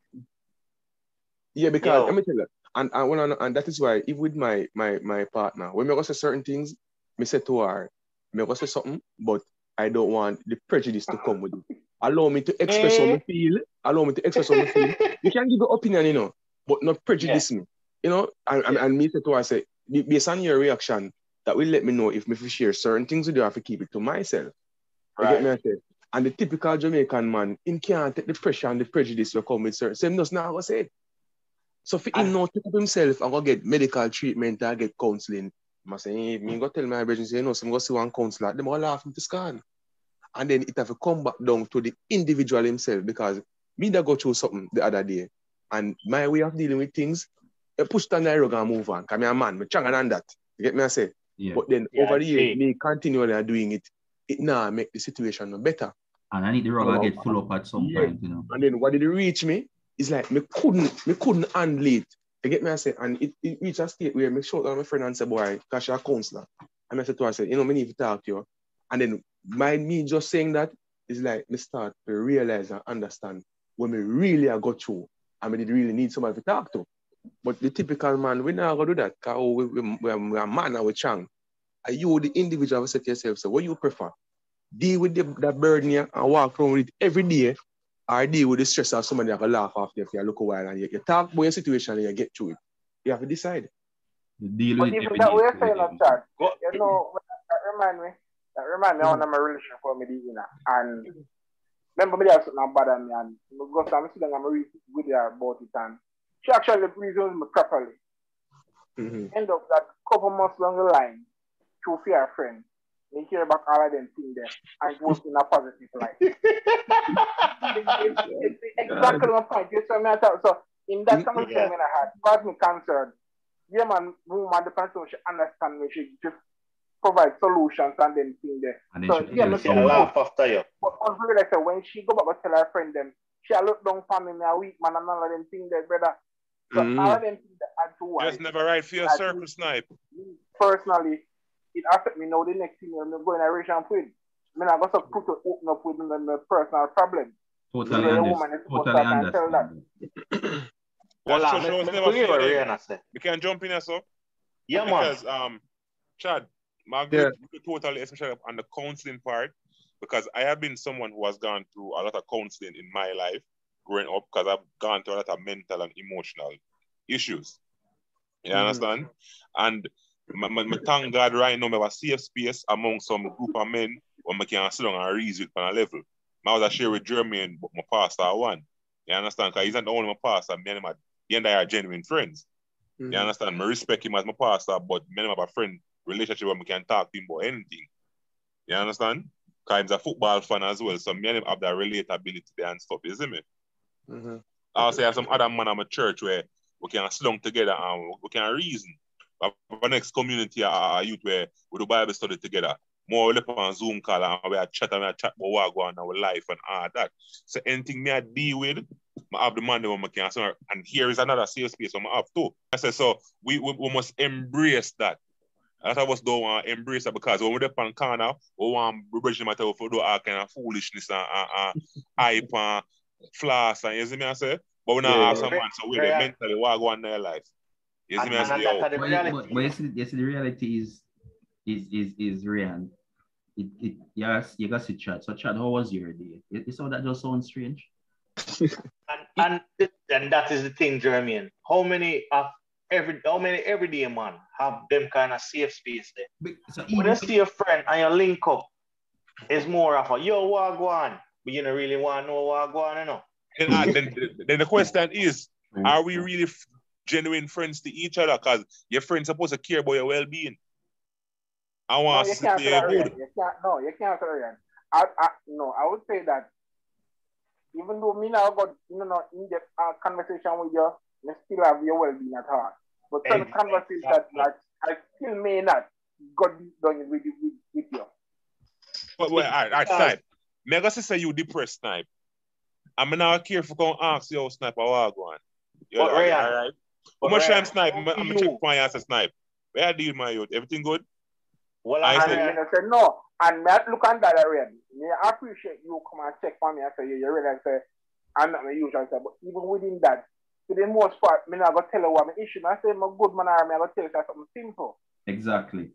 Yeah, because Yo. let me tell you, and and, when I, and that is why if with my my my partner, when me go say certain things, me say to her, me go say something, but I don't want the prejudice to come with it. Allow me to express how Eh. me feel. Allow me to express how me feel. You can give your opinion, you know, but not prejudice me. You know, and, and, and me say to her, I say, "Be- based on your reaction, that will let me know if me fi share certain things with you, I have to keep it to myself. You get me? I say. And the typical Jamaican man, him can't take the pressure and the prejudice will come with certain. Just not gonna say it. So for him And- not take up himself and go get medical treatment and get counseling, I say, hey, me go tell my brethren, say, you know, some go see one counselor, them all laugh him to scan. And then it have to come back down to the individual himself because me that go through something the other day. And my way of dealing with things, I push down the rug and move on. Cause me a man, me stronger than that. You get me I say? Yeah. But then Yeah, over I the years, me continually doing it, it now make the situation no better. And I need the rubber Oh, get full up at some yeah. point, you know. And then what did it reach me? It's like me couldn't, me couldn't handle it. You get me? I say, and it, it reached a state where me shout out my friend and say, boy, because she's a counselor. And I said to her, I said, you know, me need to talk to you. And then by me just saying that, it's like me start to realize and understand when me really I go through and me did really need somebody to talk to. But the typical man, we not gonna do that. Cause oh, we, we, we, we are man and we chang. Are you, the individual, have said to yourself, so what you prefer? Deal with the, that burden here and walk around with it every day, or deal with the stress of somebody that can laugh after you for a look a while and you, you talk about your situation and you get through it. You have to decide. You deal But with it even that day, way every saying day. that, Chad, Go- you know, that remind me, that remind me Mhm. of my relationship with me, you know, and remember me there something bad me and I go to I'm sitting and I read with her about it and she actually reasoned me properly. Mhm. End up that couple months down the line, through fear friend, they hear about all of them things there and it was in a positive light. It's- it's exactly my point. You see me I talk- So in that conversation Yeah. when I had, got me concerned. Yeah, man, woman, the person should understand me. She just provide solutions and then thing there. And then So, she yeah, tell but Yeah, somebody. laugh after you. But on real, like, when she go back and tell her friend them, she a look down for me, me a weak man, and all of them thing there, brother. So Mhm. all of them things that add to why. Just never right for your I circle think- snipe. personally, it affect me now. The next thing I'm going to relation with. I mean, I got to put to open up with them the personal problem. Totally, Yeah, under- woman is totally to and tell that. understand. Hold That's on, just me- was me never believe what feeling. Rihanna say. We can jump in here, so. Yeah, man. Because um, Chad, my agree Yeah. with you totally, especially on the counseling part, because I have been someone who has gone through a lot of counseling in my life growing up, because I've gone through a lot of mental and emotional issues. You Mhm. understand? And my, my, my thank God right now, I have a safe space among some group of men where I can sit down and reason on a level. I was share with Jeremy but my pastor one. You understand? Because he's not the only my pastor, me and him are, he and I are genuine friends. Mm-hmm. You understand? I respect him as my pastor, but me and him have a friend relationship where we can talk to him about anything. You understand? Because he's a football fan as well, so me and him have that relatability there and stuff, isn't it? Mm-hmm. I also have some other man at my church where we can sit slung together and we can reason. Our next community are youth where we do Bible study together. More we on Zoom call and we are chat and we are chat about what going on our life and all that. So anything me I deal with, I have the money when I can. So, and here is another safe space I have too. I said, so we, we, we must embrace that. A lot of us don't want to embrace that because when we're on corner, we want to bridge matter for do all kind of foolishness and, and, and hype and floss and you see me I say? But we not yeah, ask someone so we're yeah. mentally what go on in their life. You see me I say? But, but, but you, see, you see the reality is is is is real. It it yes, you got to chat. So chat, how was your day? It, it's all that just sounds strange. and, and and that is the thing, Jeremy. How many of every how many everyday man have them kind of safe space there? So when you see a friend and you link up, it's more of a yo what go on, but you don't really want to know what go on, you know. Then, then, then the question is, are we really genuine friends to each other? Because your friend's supposed to care about your well-being. I want no, to say good. You can't, no, you can't say that. I, I, no, I would say that even though me now got you know in-depth uh, conversation with you, you still have your well-being at heart. But some exactly. conversations that like I still may not got done with, with, with you. But wait, all right, all right, Snipe. Mega say you depressed, Snipe. I'm not careful going ask you, Snipe, how I go on. You all right? All right. How much time, Snipe? I'm going to check for my answer, Snipe. Where do you, my youth? Everything good? Well, I, I said, say no. And me look at that already. Me I appreciate you come and check for me I say, you realize say, I'm not my usual say, but even within that, to the most part, me not go tell you what my issue. I say, my good man, I'm going to tell you something simple. Exactly.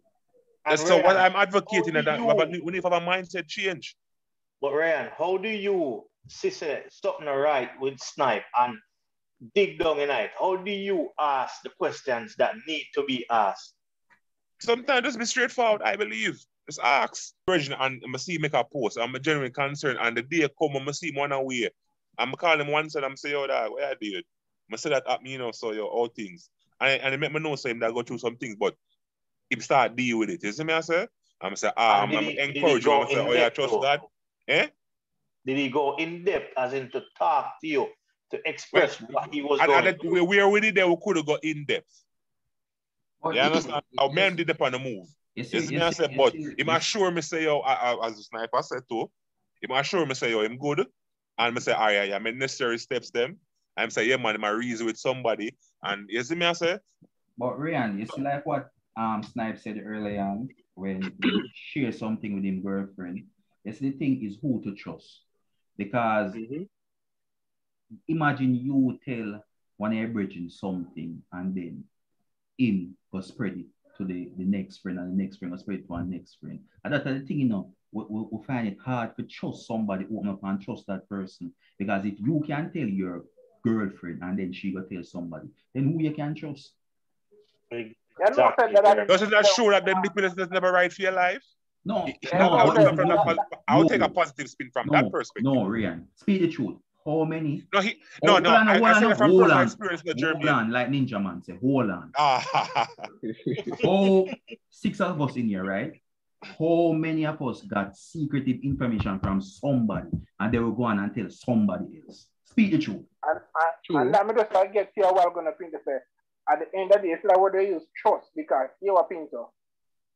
And so Ryan, what I'm advocating is that you, we need to have a mindset change. But Ryan, how do you see something right with Snipe and dig down in it? How do you ask the questions that need to be asked? Sometimes just be straightforward, I believe. Just ask. Virgin and I see make a post. I'm a genuine concern. And the day come, I'm see one away. I'm calling him once and I'm say, yo, that where I did. I say that at me, you know, so yo, all things. And, and it make me know so him that go through some things, but he start deal with it. You see me I say? I'm say, ah, I'm, I'm encourage you. I'm say, oh yeah, trust though? God. Eh? Did he go in depth as in to talk to you, to express well, what he was and, going and we, we are already there, we could have got in depth. But you understand? Our men did up on the move. Yes, yes, yes, I said, but he might sure me say, yo, I, I, as a sniper said too, he might sure me say, yo, I'm good. And me say, all right, yeah, I'm necessary steps them. I'm say, yeah, man, I reason with somebody. And you see me, I say? But Ryan, you see like what um Snipe said earlier on when you share something with him girlfriend. Yes, the thing is who to trust. Because mm-hmm. Imagine you tell one of your bridging something and then him go spread it to the, the next friend and the next friend go spread it to our next friend. And that's the thing, you know, we, we, we, find it hard to trust somebody, open up and trust that person. Because if you can tell your girlfriend and then she go tell somebody, then who you can trust? Exactly. Doesn't that show that them is never right for your life? No, no, I'll, no, no, I'll take a positive spin from no, that perspective. No, Ryan, speak the truth. How many? No, he, no, no. On, I, I, I said from hold on, experience in Hold on, like Ninjaman say, hold on. Ah. oh, six of us in here, right? How many of us got secretive information from somebody and they will go on and tell somebody else? Speak the truth. And, and, and let me just like, get here while I'm going to print say, at the end of the day, it's like what they use trust because you are Pinto.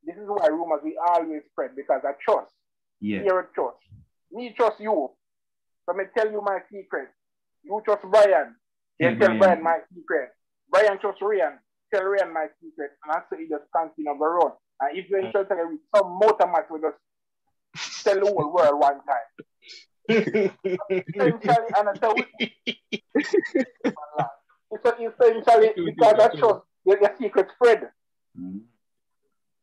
This is why rumors we always spread because I trust. Yeah. You're a trust. Me trust you. So me tell you my secret. You trust Brian. Yeah, tell Brian. Brian my secret. Brian trust Ryan. Tell Ryan my secret. And that's so he just continue on the road. And if you're interested with some motor match, we just tell the whole world one time. essentially, and I tell so essentially because I trust your, your secret spread. Mm-hmm.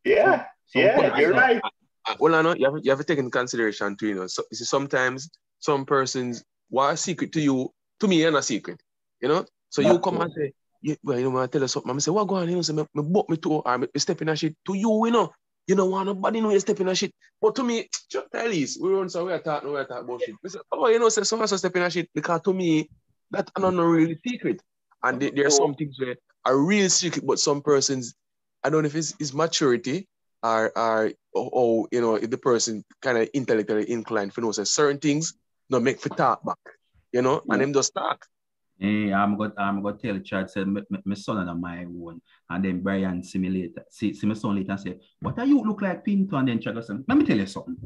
Yeah, so, yeah, you're right. Well, I know you have, you have to take into consideration too, you know. So you see, sometimes some persons what a secret to you, to me, and a secret. You know? So you come and say, yeah, well, you know, when I tell her something, I say, what go on? You know, say, me, me buck me to, or me step in a shit to you, you know. You don't want nobody know you step in a shit. But to me, just tell this, we run so we are talking, we are talking about shit. I say, oh, you know, say someone step in a shit because to me, that are not know really secret. And there, there are some things where are real secret, but some persons, I don't know if it's, it's maturity or, or, or, you know, if the person kind of intellectually inclined for know say certain things, no make for talk back, you know, and them just talk. Hey, I'm going I'm going to tell Chad said my, my son and my own, and then Brian simulate see, see my son later and say, "What are you look like Pinto?" And then Chad goes, "Let me tell you something."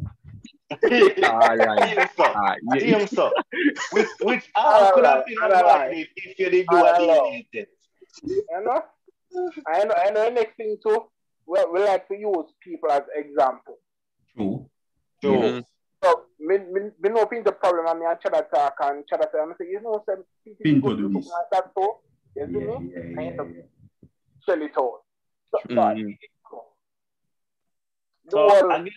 All right. Ah, yeah. Him so. Which, which I could have been avoided if you didn't do what he did. You know? I know, I know the next thing too. We, we like to use people as example. True. True. So, me, me, me know the problem and me and Chada talk and Chada say, I say, you know, some people Pinto go do do this. something like that too. You Yeah, see yeah, me? yeah, I yeah, end up yeah. shell it out. So, so Mhm. the So whole- I guess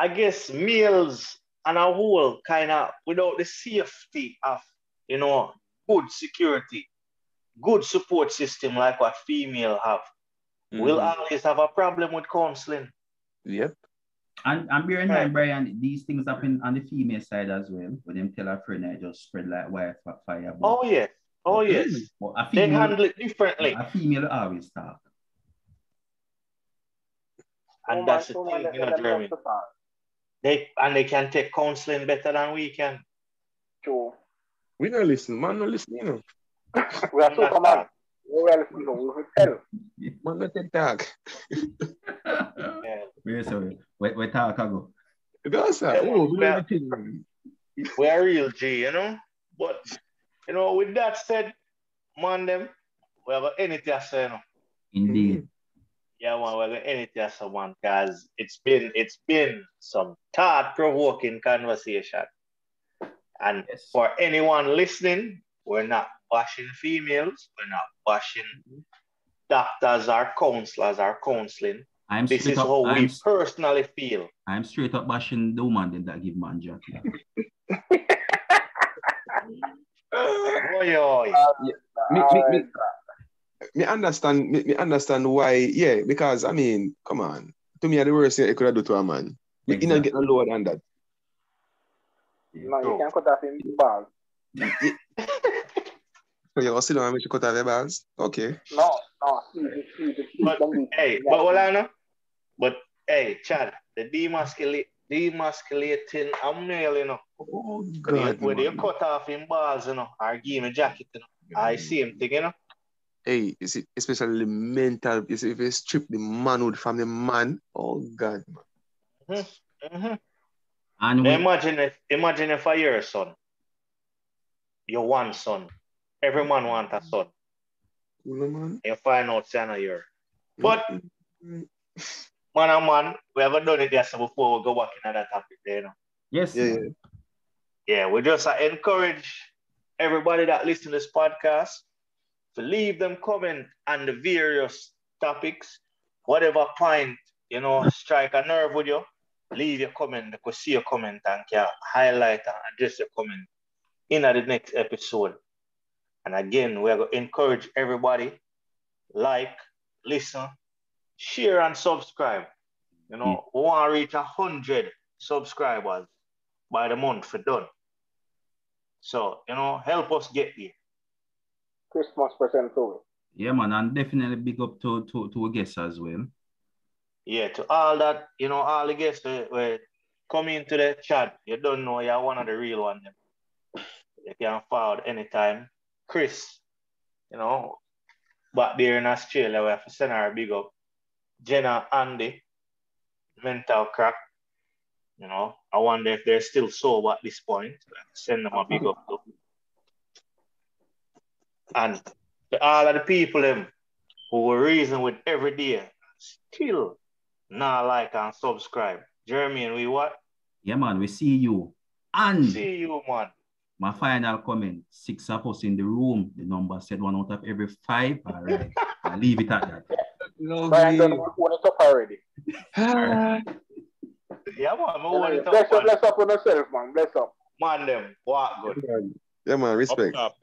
I guess males and a whole kind of without the safety of you know good security, good support system like what female have, will Mhm. always have a problem with counseling. Yep. And, and bear in Right. mind, Brian, these things happen on the female side as well. When them tell a friend, I just spread like wildfire. Oh, oh yes, oh yes. but a They handle it differently, a female will always talk. and oh, woman- that's the woman, thing, they- you know, they Jeremy. They and they can take counseling better than we can. True. We don't listen, man. No listen, you know. We are Superman. We will listen to, we will tell. Man, not take talk. Yeah. Where sorry, where, where talk I go? That's Yeah. Oh, man. do. We're real G, you know. But you know, with that said, man, them we have anything to say, you know. Indeed. Mm-hmm. Yeah, man, we're anything to say, man, because it's been it's been some thought-provoking conversation. And Yes. for anyone listening, we're not bashing females, we're not bashing mm-hmm. doctors or counselors or counseling. I'm This straight is up, how I'm, we personally feel. I'm straight up bashing the woman them that give man jack. Oi, oi. Me, me, me, me understand me, me understand why, yeah, because I mean, come on. To me, the worst thing I could have do to a man. You Exactly. not get no lower than that. No, you can cut off him balls. So you sit down and make you cut off your balls. Okay. No, no, easy, easy, easy. But hey, but what I know, but hey, Chad, the demasculate, demasculating a male, you know, Oh when you, God. when you man. cut off him balls, you know, or give him a jacket, you know, I see him thing, you know. Hey, you see, especially the mental, you see, if you strip the manhood from the man, oh God. man. Mm-hmm. And Now we, imagine if imagine if I your son, your one son, every man want a son. Cool, man. You find out son of your. But Mm, man and man, we haven't done it yet before we go back into that topic there, you know. yes, Yeah, man. Yeah, we just uh, encourage everybody that listen to this podcast to leave them comment on the various topics, whatever point, you know, strike a nerve with you, leave your comment, because see your comment and can highlight and address your comment in the next episode. And again, we're going to encourage everybody, like, listen, share and subscribe. You know, we want to reach a hundred subscribers by the month for done. So, you know, help us get there. Christmas present too. Yeah, man, and definitely big up to to to our guests as well. Yeah, to all that, you know, all the guests that were come into the chat, you don't know you're one of the real ones. You can forward anytime. Chris, you know, back there in Australia, we have to send her a big up. Jenna, Andy, Mental Craic. You know, I wonder if they're still sober at this point. Send them a big up. And to all of the people them who were reason with every day, still not like and subscribe. Jeremy and we what? Yeah, man, we see you. And See you, man. my final comment: six of us in the room. The number said one out of every five. All right, I leave it at that. Brian done Lovely. own it up already. Ah, Yeah, man. I want it Bless up, up, man. bless up on yourself, man. Bless up. Man, them. Walk good. Yeah, man, Up respect. top.